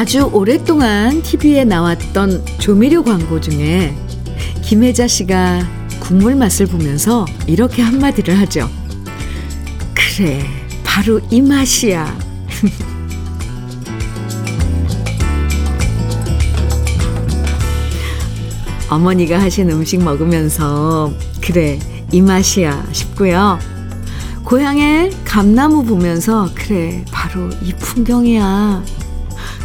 아주 오랫동안 TV에 나왔던 조미료 광고 중에 김혜자 씨가 국물 맛을 보면서 이렇게 한마디를 하죠. 그래, 바로 이 맛이야. 어머니가 하신 음식 먹으면서 그래, 이 맛이야 싶고요. 고향의 감나무 보면서 그래, 바로 이 풍경이야.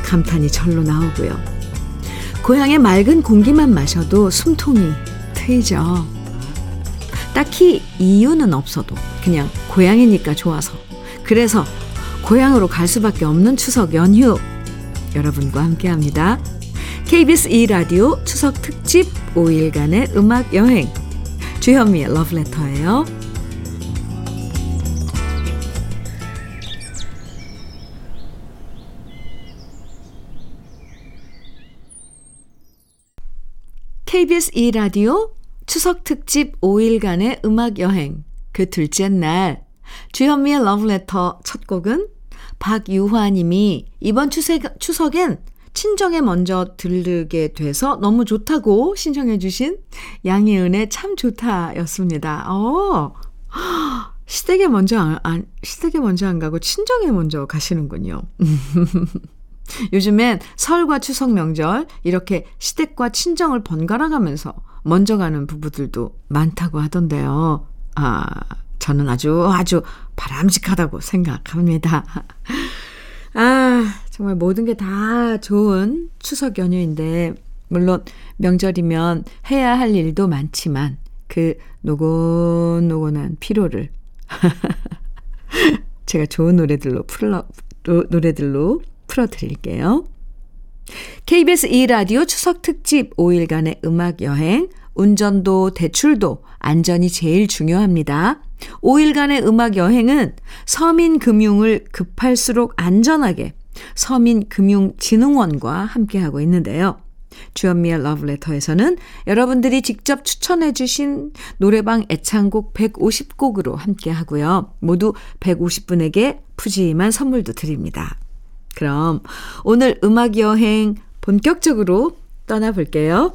감탄이 절로 나오고요. 고향의 맑은 공기만 마셔도 숨통이 트이죠. 딱히 이유는 없어도 그냥 고향이니까 좋아서. 그래서 고향으로 갈 수밖에 없는 추석 연휴 여러분과 함께 합니다. KBS 2라디오 추석 특집 5일간의 음악 여행 주현미의 러브레터예요. KBS 2라디오 추석 특집 5일간의 음악 여행 그 둘째 날 주현미의 러브레터 첫 곡은 박유화님이 이번 추석, 추석엔 친정에 먼저 들르게 돼서 너무 좋다고 신청해 주신 양희은의 참 좋다였습니다. 어, 시댁에 먼저 안, 안, 시댁에 먼저 안 가고 친정에 먼저 가시는군요. 요즘엔 설과 추석 명절 이렇게 시댁과 친정을 번갈아 가면서 먼저 가는 부부들도 많다고 하던데요. 아, 저는 아주 아주 바람직하다고 생각합니다. 아, 정말 모든 게 다 좋은 추석 연휴인데, 물론 명절이면 해야 할 일도 많지만, 그 노곤노곤한 피로를 제가 좋은 노래들로 풀어, 노래들로 풀어드릴게요. KBS 2라디오 추석 특집 5일간의 음악 여행, 운전도 대출도 안전이 제일 중요합니다. 5일간의 음악 여행은 서민금융을 급할수록 안전하게 서민금융진흥원과 함께하고 있는데요. 주현미의 러브레터에서는 여러분들이 직접 추천해 주신 노래방 애창곡 150곡으로 함께 하고요. 모두 150분에게 푸짐한 선물도 드립니다. 그럼 오늘 음악 여행 본격적으로 떠나볼게요.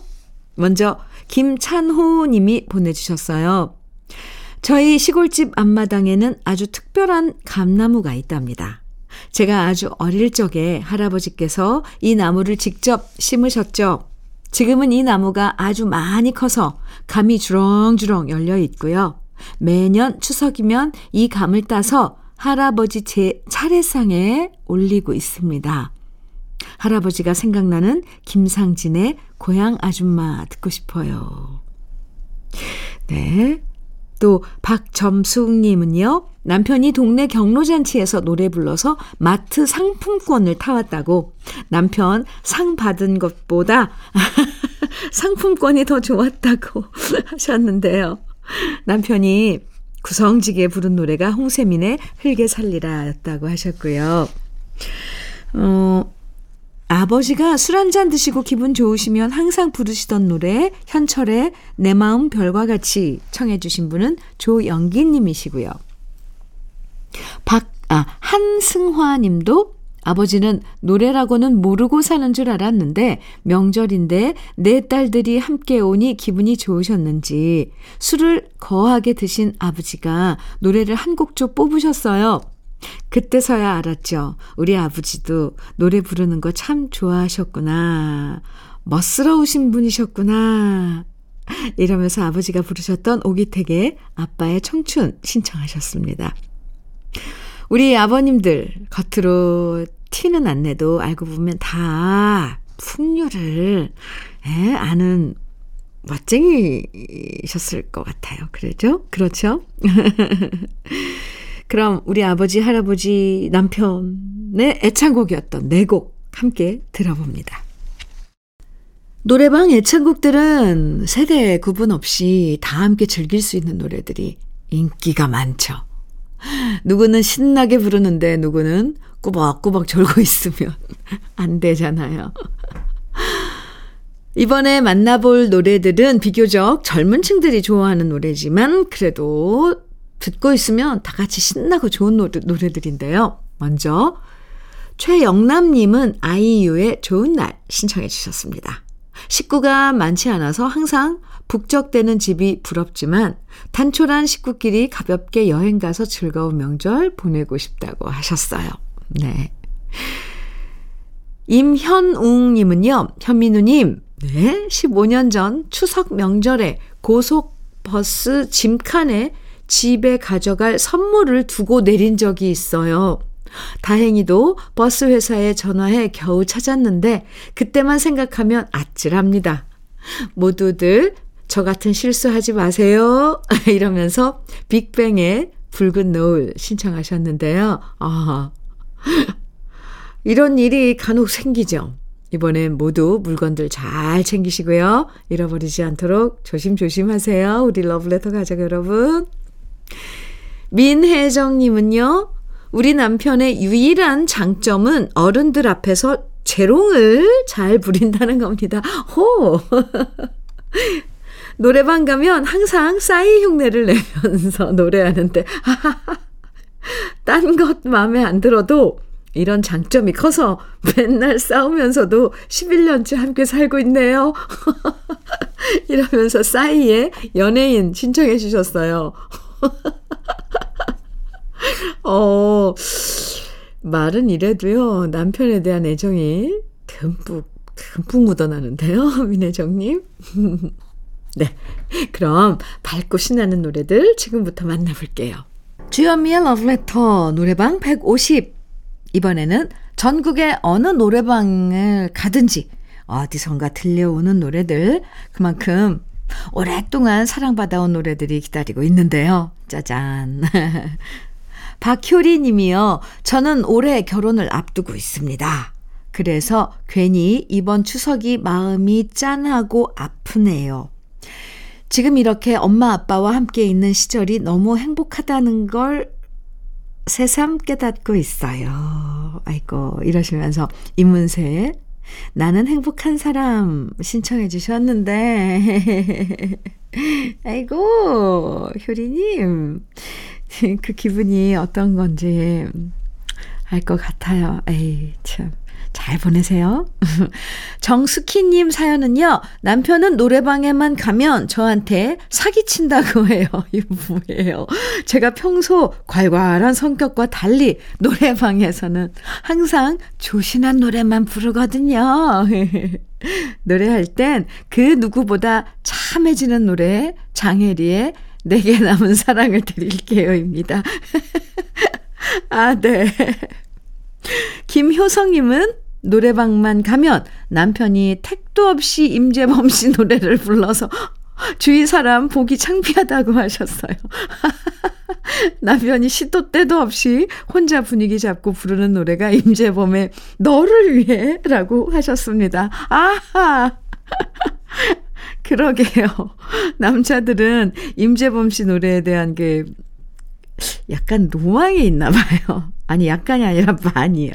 먼저 김찬호 님이 보내주셨어요. 저희 시골집 앞마당에는 아주 특별한 감나무가 있답니다. 제가 아주 어릴 적에 할아버지께서 이 나무를 직접 심으셨죠. 지금은 이 나무가 아주 많이 커서 감이 주렁주렁 열려 있고요. 매년 추석이면 이 감을 따서 할아버지 제 차례상에 올리고 있습니다. 할아버지가 생각나는 김상진의 고향 아줌마 듣고 싶어요. 네. 또 박점숙님은요. 남편이 동네 경로잔치에서 노래 불러서 마트 상품권을 타왔다고 남편 상 받은 것보다 상품권이 더 좋았다고 하셨는데요. 남편이 구성지게 부른 노래가 홍세민의 흙에 살리라 였다고 하셨고요. 어, 아버지가 술 한 잔 드시고 기분 좋으시면 항상 부르시던 노래 현철의 내 마음 별과 같이 청해 주신 분은 조영기 님이시고요. 박, 아, 한승화 님도 아버지는 노래라고는 모르고 사는 줄 알았는데 명절인데 내 딸들이 함께 오니 기분이 좋으셨는지 술을 거하게 드신 아버지가 노래를 한 곡조 뽑으셨어요. 그때서야 알았죠. 우리 아버지도 노래 부르는 거 참 좋아하셨구나. 멋스러우신 분이셨구나. 이러면서 아버지가 부르셨던 오기택의 아빠의 청춘 신청하셨습니다. 우리 아버님들 겉으로 티는 안 내도 알고 보면 다 풍류를 에, 아는 멋쟁이셨을 것 같아요. 그러죠? 그렇죠? 그럼 우리 아버지, 할아버지, 남편의 애창곡이었던 네 곡 함께 들어봅니다. 노래방 애창곡들은 세대 구분 없이 다 함께 즐길 수 있는 노래들이 인기가 많죠. 누구는 신나게 부르는데 누구는 꾸벅꾸벅 졸고 있으면 안 되잖아요. 이번에 만나볼 노래들은 비교적 젊은 층들이 좋아하는 노래지만 그래도 듣고 있으면 다 같이 신나고 좋은 노래, 노래들인데요. 먼저 최영남님은 아이유의 좋은 날 신청해 주셨습니다. 식구가 많지 않아서 항상 북적대는 집이 부럽지만 단촐한 식구끼리 가볍게 여행 가서 즐거운 명절 보내고 싶다고 하셨어요. 네. 임현웅님은요, 현민우님, 네, 15년 전 추석 명절에 고속버스 짐칸에 집에 가져갈 선물을 두고 내린 적이 있어요. 다행히도 버스 회사에 전화해 겨우 찾았는데 그때만 생각하면 아찔합니다. 모두들 저 같은 실수하지 마세요. 이러면서 빅뱅의 붉은 노을 신청하셨는데요. 아, 이런 일이 간혹 생기죠. 이번엔 모두 물건들 잘 챙기시고요. 잃어버리지 않도록 조심조심 하세요. 우리 러브레터 가족 여러분. 민혜정님은요, 우리 남편의 유일한 장점은 어른들 앞에서 재롱을 잘 부린다는 겁니다. 호! 노래방 가면 항상 싸이 흉내를 내면서 노래하는데, 딴 것 마음에 안 들어도 이런 장점이 커서 맨날 싸우면서도 11년째 함께 살고 있네요. 이러면서 싸이의 연예인 신청해 주셨어요. 어, 말은 이래도요, 남편에 대한 애정이 듬뿍, 듬뿍 묻어나는데요, 민혜정님. 네. 그럼 밝고 신나는 노래들 지금부터 만나볼게요. 주현미의 러브레터 노래방 150. 이번에는 전국의 어느 노래방을 가든지 어디선가 들려오는 노래들 그만큼 오랫동안 사랑받아온 노래들이 기다리고 있는데요. 짜잔. 박효리 님이요. 저는 올해 결혼을 앞두고 있습니다. 그래서 괜히 이번 추석이 마음이 짠하고 아프네요. 지금 이렇게 엄마 아빠와 함께 있는 시절이 너무 행복하다는 걸 새삼 깨닫고 있어요. 아이고, 이러시면서 이문세 나는 행복한 사람 신청해 주셨는데 아이고, 효리님. 그 기분이 어떤 건지 알 것 같아요. 에이, 참. 잘 보내세요. 정수키님 사연은요, 남편은 노래방에만 가면 저한테 사기친다고 해요. 이 뭐예요? 제가 평소 괄괄한 성격과 달리 노래방에서는 항상 조신한 노래만 부르거든요. 노래할 땐 그 누구보다 참해지는 노래, 장혜리의 내게 남은 사랑을 드릴게요입니다. 아, 네. 김효성님은 노래방만 가면 남편이 택도 없이 임재범 씨 노래를 불러서 주위 사람 보기 창피하다고 하셨어요. 남편이 시도 때도 없이 혼자 분위기 잡고 부르는 노래가 임재범의 너를 위해 라고 하셨습니다. 아하! 그러게요. 남자들은 임재범 씨 노래에 대한 게 약간 로망이 있나 봐요. 아니, 약간이 아니라 많이요.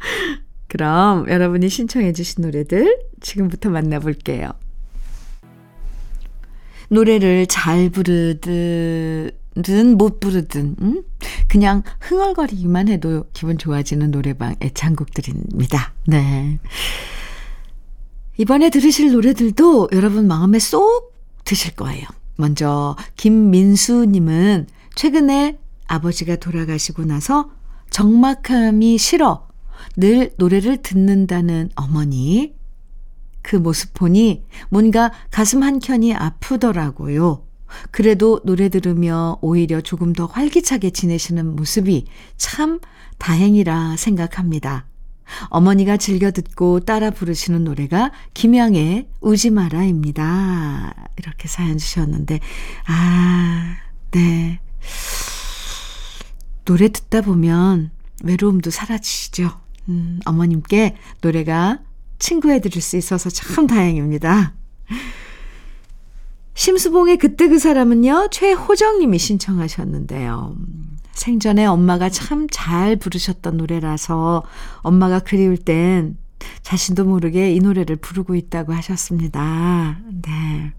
그럼 여러분이 신청해 주신 노래들 지금부터 만나볼게요. 노래를 잘 부르든 못 부르든 음? 그냥 흥얼거리기만 해도 기분 좋아지는 노래방 애창곡들입니다. 네. 이번에 들으실 노래들도 여러분 마음에 쏙 드실 거예요. 먼저 김민수 님은 최근에 아버지가 돌아가시고 나서 적막함이 싫어 늘 노래를 듣는다는 어머니. 그 모습 보니 뭔가 가슴 한켠이 아프더라고요. 그래도 노래 들으며 오히려 조금 더 활기차게 지내시는 모습이 참 다행이라 생각합니다. 어머니가 즐겨 듣고 따라 부르시는 노래가 김양의 우지 마라입니다. 이렇게 사연 주셨는데, 아, 네. 노래 듣다 보면 외로움도 사라지시죠. 음, 어머님께 노래가 친구해 드릴 수 있어서 참 다행입니다. 심수봉의 그때 그 사람은요, 최호정님이 신청하셨는데요. 생전에 엄마가 참 잘 부르셨던 노래라서 엄마가 그리울 땐 자신도 모르게 이 노래를 부르고 있다고 하셨습니다. 네.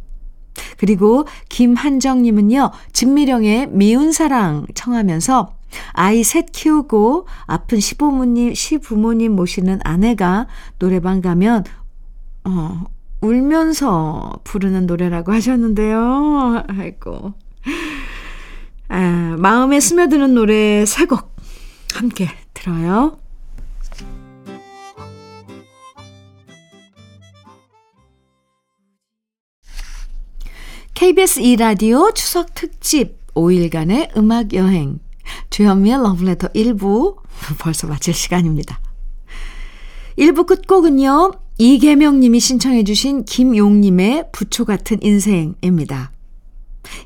그리고 김한정님은요, 진미령의 미운 사랑 청하면서 아이 셋 키우고 아픈 시부모님, 시부모님 모시는 아내가 노래방 가면, 어, 울면서 부르는 노래라고 하셨는데요. 아이고. 아, 마음에 스며드는 노래 세 곡 함께 들어요. KBS 2라디오 추석 특집 5일간의 음악 여행. 주현미의 러브레터 1부 벌써 마칠 시간입니다. 1부 끝곡은요. 이계명 님이 신청해 주신 김용님의 부초 같은 인생입니다.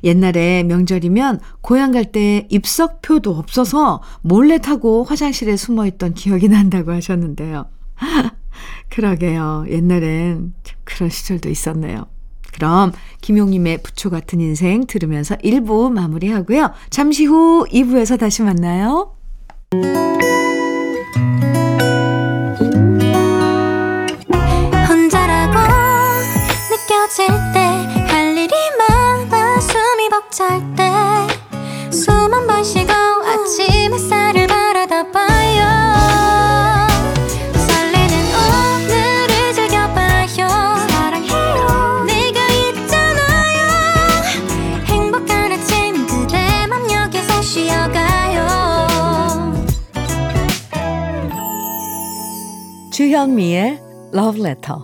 옛날에 명절이면 고향 갈 때 입석표도 없어서 몰래 타고 화장실에 숨어 있던 기억이 난다고 하셨는데요. 그러게요. 옛날엔 그런 시절도 있었네요. 그럼 김용님의 부초 같은 인생 들으면서 1부 마무리하고요. 잠시 후 2부에서 다시 만나요. 혼자라고 느껴질 때 할 일이 많아 숨이 벅찰 때 주현미의 Love Letter.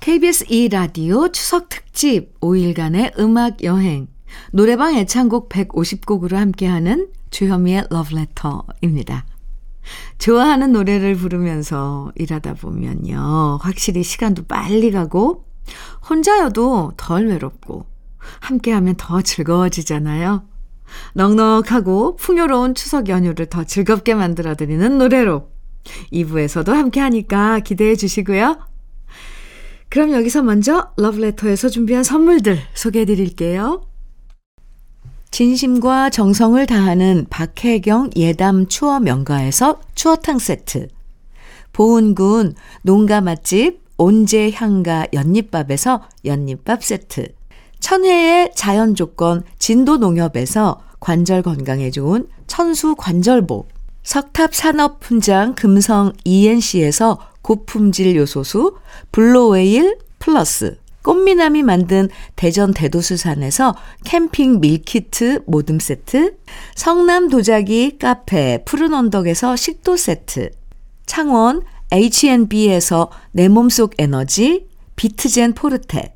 KBS 2라디오 추석 특집 5일간의 음악 여행. 노래방 애창곡 150곡으로 함께하는 주현미의 Love Letter입니다. 좋아하는 노래를 부르면서 일하다 보면요. 확실히 시간도 빨리 가고, 혼자여도 덜 외롭고, 함께하면 더 즐거워지잖아요. 넉넉하고 풍요로운 추석 연휴를 더 즐겁게 만들어드리는 노래로 2부에서도 함께하니까 기대해 주시고요. 그럼 여기서 먼저 러브레터에서 준비한 선물들 소개해 드릴게요. 진심과 정성을 다하는 박혜경 예담 추어 명가에서 추어탕 세트. 보은군 농가 맛집 온재향가 연잎밥에서 연잎밥 세트. 천혜의 자연 조건 진도 농협에서 관절 건강에 좋은 천수 관절보. 석탑 산업 훈장 금성 ENC에서 고품질 요소수 블루웨일 플러스. 꽃미남이 만든 대전 대도수산에서 캠핑 밀키트 모듬 세트, 성남 도자기 카페 푸른 언덕에서 식도 세트, 창원 H&B에서 내 몸속 에너지 비트젠 포르테,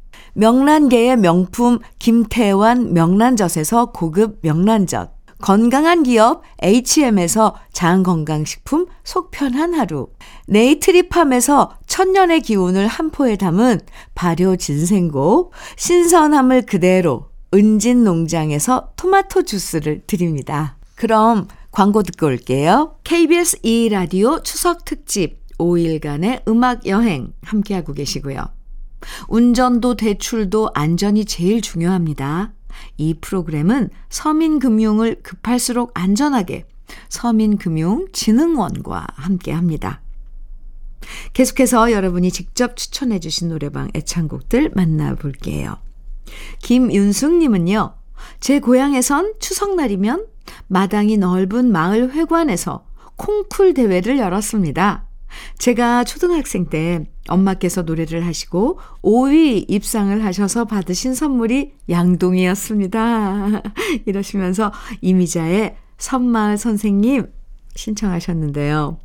명란계의 명품 김태환 명란젓에서 고급 명란젓, 건강한 기업 H&M에서 장건강식품 속편한 하루, 네이트리팜에서 천년의 기운을 한 포에 담은 발효 진생고, 신선함을 그대로 은진 농장에서 토마토 주스를 드립니다. 그럼 광고 듣고 올게요. KBS 2라디오 추석 특집 5일간의 음악 여행 함께하고 계시고요. 운전도 대출도 안전이 제일 중요합니다. 이 프로그램은 서민금융을 급할수록 안전하게 서민금융진흥원과 함께 합니다. 계속해서 여러분이 직접 추천해 주신 노래방 애창곡들 만나볼게요. 김윤숙님은요, 제 고향에선 추석날이면 마당이 넓은 마을 회관에서 콩쿨 대회를 열었습니다. 제가 초등학생 때 엄마께서 노래를 하시고 5위 입상을 하셔서 받으신 선물이 양동이었습니다. 이러시면서 이미자의 선마을 선생님 신청하셨는데요.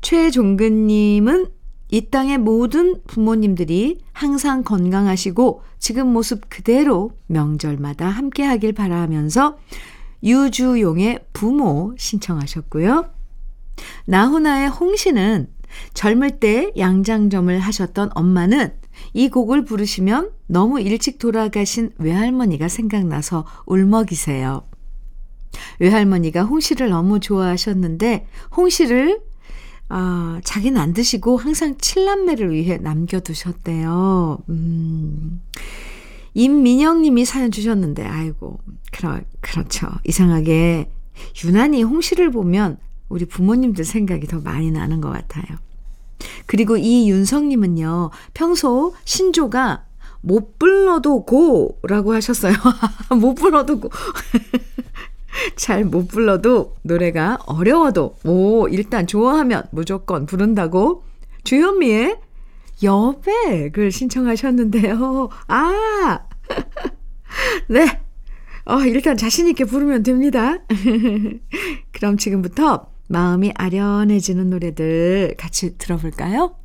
최종근님은 이 땅의 모든 부모님들이 항상 건강하시고 지금 모습 그대로 명절마다 함께 하길 바라면서 유주용의 부모 신청하셨고요. 나훈아의 홍시는 젊을 때 양장점을 하셨던 엄마는 이 곡을 부르시면 너무 일찍 돌아가신 외할머니가 생각나서 울먹이세요. 외할머니가 홍시를 너무 좋아하셨는데 홍시를 아, 자기는 안 드시고 항상 칠남매를 위해 남겨두셨대요. 음. 임민영 님이 사연 주셨는데, 아이고, 그러, 그렇죠. 이상하게, 유난히 홍시를 보면 우리 부모님들 생각이 더 많이 나는 것 같아요. 그리고 이 윤성님은요, 평소 신조가 못 불러도 고 라고 하셨어요. 못 불러도 고. 잘 못 불러도 노래가 어려워도, 오, 일단 좋아하면 무조건 부른다고 주현미의 여백을 신청하셨는데요. 아! 네. 어, 일단 자신있게 부르면 됩니다. 그럼 지금부터 마음이 아련해지는 노래들 같이 들어볼까요?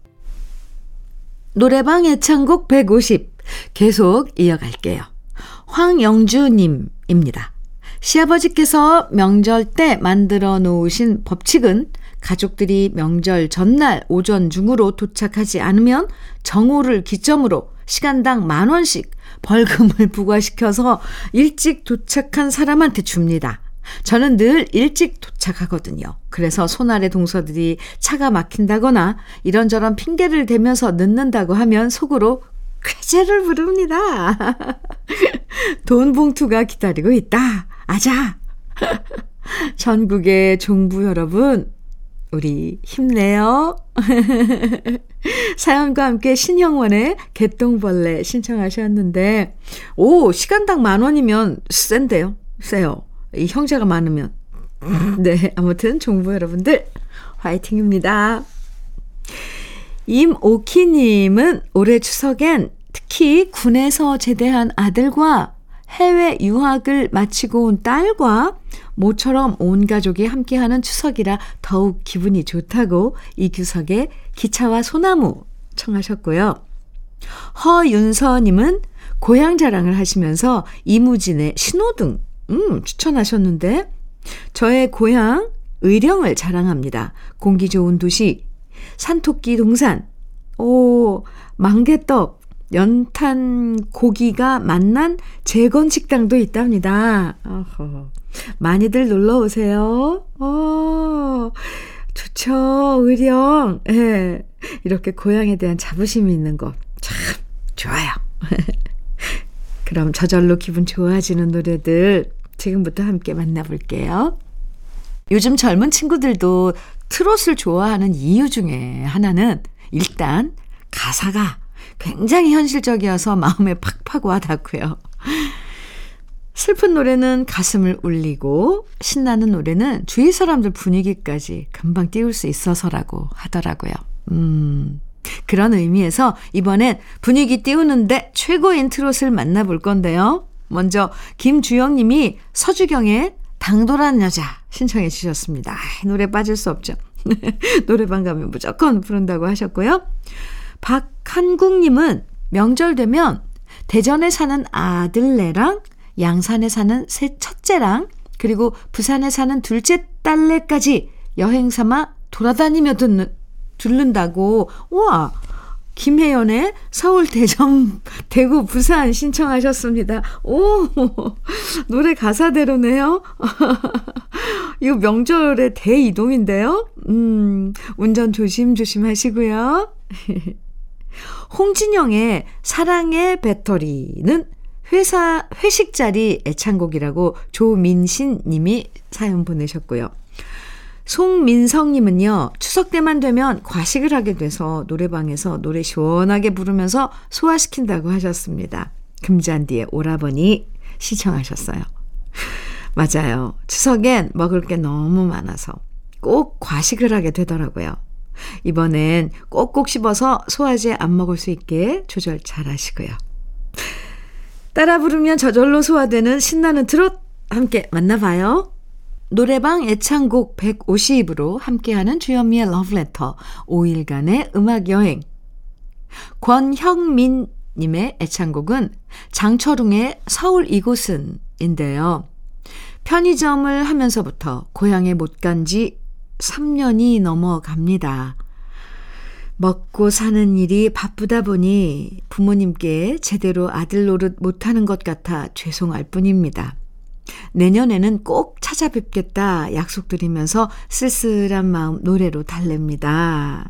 노래방 애창곡 150 계속 이어갈게요. 황영주님입니다. 시아버지께서 명절 때 만들어 놓으신 법칙은 가족들이 명절 전날 오전 중으로 도착하지 않으면 정오를 기점으로 시간당 만 원씩 벌금을 부과시켜서 일찍 도착한 사람한테 줍니다. 저는 늘 일찍 도착하거든요. 그래서 손아래 동서들이 차가 막힌다거나 이런저런 핑계를 대면서 늦는다고 하면 속으로 쾌재를 부릅니다. 돈 봉투가 기다리고 있다. 아자! 전국의 종부 여러분, 우리 힘내요. 사연과 함께 신형원의 개똥벌레 신청하셨는데, 오, 시간당 만 원이면 센데요? 세요. 이 형제가 많으면. 네, 아무튼 종부 여러분들, 화이팅입니다. 임오키님은 올해 추석엔 특히 군에서 제대한 아들과 해외 유학을 마치고 온 딸과 모처럼 온 가족이 함께하는 추석이라 더욱 기분이 좋다고 이규석의 기차와 소나무 청하셨고요. 허윤서님은 고향 자랑을 하시면서 이무진의 신호등 음, 추천하셨는데 저의 고향 의령을 자랑합니다. 공기 좋은 도시, 산토끼 동산, 오, 망개떡, 연탄 고기가 만난 재건 식당도 있답니다. 어허. 많이들 놀러 오세요. 어, 좋죠. 의령. 예. 네. 이렇게 고향에 대한 자부심이 있는 거. 참, 좋아요. 그럼 저절로 기분 좋아지는 노래들 지금부터 함께 만나볼게요. 요즘 젊은 친구들도 트롯을 좋아하는 이유 중에 하나는 일단 가사가 굉장히 현실적이어서 마음에 팍팍 와 닿고요. 슬픈 노래는 가슴을 울리고 신나는 노래는 주위 사람들 분위기까지 금방 띄울 수 있어서라고 하더라고요. 음. 그런 의미에서 이번엔 분위기 띄우는데 최고인 트롯을 만나볼 건데요. 먼저 김주영 님이 서주경의 당돌한 여자 신청해 주셨습니다. 노래 빠질 수 없죠. 노래방 가면 무조건 부른다고 하셨고요. 박한국님은 명절 되면 대전에 사는 아들네랑 양산에 사는 새 첫째랑 그리고 부산에 사는 둘째 딸내까지 여행 삼아 돌아다니며 듣는, 들른다고, 우와! 김혜연의 서울, 대전, 대구, 부산 신청하셨습니다. 오! 노래 가사대로네요. 이거 명절의 대이동인데요. 음, 운전 조심 조심 하시고요. 홍진영의 사랑의 배터리는 회사 회식 자리 애창곡이라고 조민신 님이 사연 보내셨고요. 송민성 님은요. 추석 때만 되면 과식을 하게 돼서 노래방에서 노래 시원하게 부르면서 소화시킨다고 하셨습니다. 금잔디의 오라버니 시청하셨어요. 맞아요. 추석엔 먹을 게 너무 많아서 꼭 과식을 하게 되더라고요. 이번엔 꼭꼭 씹어서 소화제 안 먹을 수 있게 조절 잘 하시고요. 따라 부르면 저절로 소화되는 신나는 트롯 함께 만나봐요. 노래방 애창곡 150으로 함께하는 주현미의 러브레터 5일간의 음악여행. 권형민 님의 애창곡은 장철웅의 서울 이곳은 인데요. 편의점을 하면서부터 고향에 못 간 지 3년이 넘어갑니다. 먹고 사는 일이 바쁘다 보니 부모님께 제대로 아들 노릇 못하는 것 같아 죄송할 뿐입니다. 내년에는 꼭 찾아뵙겠다 약속드리면서 쓸쓸한 마음 노래로 달랩니다.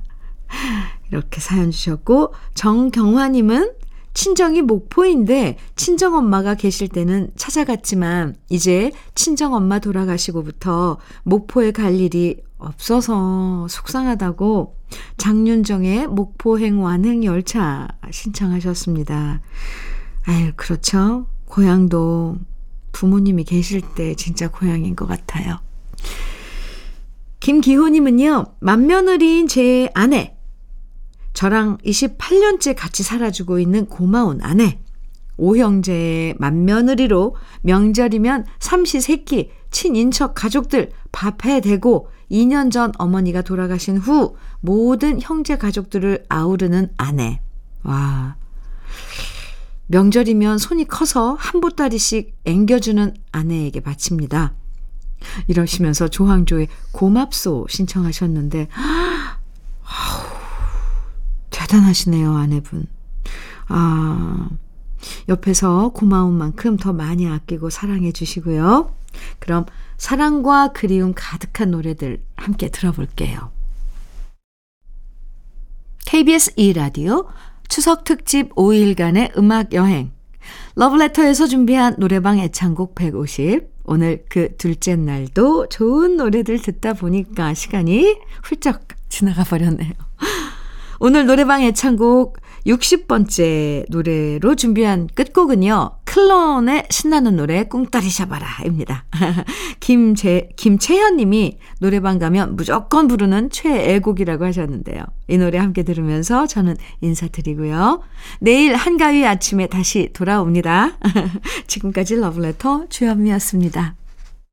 이렇게 사연 주셨고, 정경화님은 친정이 목포인데 친정 엄마가 계실 때는 찾아갔지만 이제 친정 엄마 돌아가시고부터 목포에 갈 일이 없어서 속상하다고 장윤정의 목포행 완행 열차 신청하셨습니다. 아유, 그렇죠. 고향도 부모님이 계실 때 진짜 고향인 것 같아요. 김기호님은요, 맏며느리인 제 아내, 저랑 28년째 같이 살아주고 있는 고마운 아내, 오형제의 맏며느리로 명절이면 삼시세끼 친인척 가족들 밥해 대고 2년 전 어머니가 돌아가신 후 모든 형제 가족들을 아우르는 아내. 와. 명절이면 손이 커서 한 보따리씩 앵겨주는 아내에게 바칩니다. 이러시면서 조항조의 고맙소 신청하셨는데, 아우, 대단하시네요, 아내분. 아, 옆에서 고마운 만큼 더 많이 아끼고 사랑해 주시고요. 그럼 사랑과 그리움 가득한 노래들 함께 들어볼게요. KBS 2라디오 추석 특집 5일간의 음악 여행. 러브레터에서 준비한 노래방 애창곡 150. 오늘 그 둘째 날도 좋은 노래들 듣다 보니까 시간이 훌쩍 지나가 버렸네요. 오늘 노래방 애창곡 60번째 노래로 준비한 끝곡은요. 클론의 신나는 노래 꿍따리 샤바라입니다. 김재, 김채현 님이 노래방 가면 무조건 부르는 최애곡이라고 하셨는데요. 이 노래 함께 들으면서 저는 인사드리고요. 내일 한가위 아침에 다시 돌아옵니다. 지금까지 러브레터 주현미였습니다.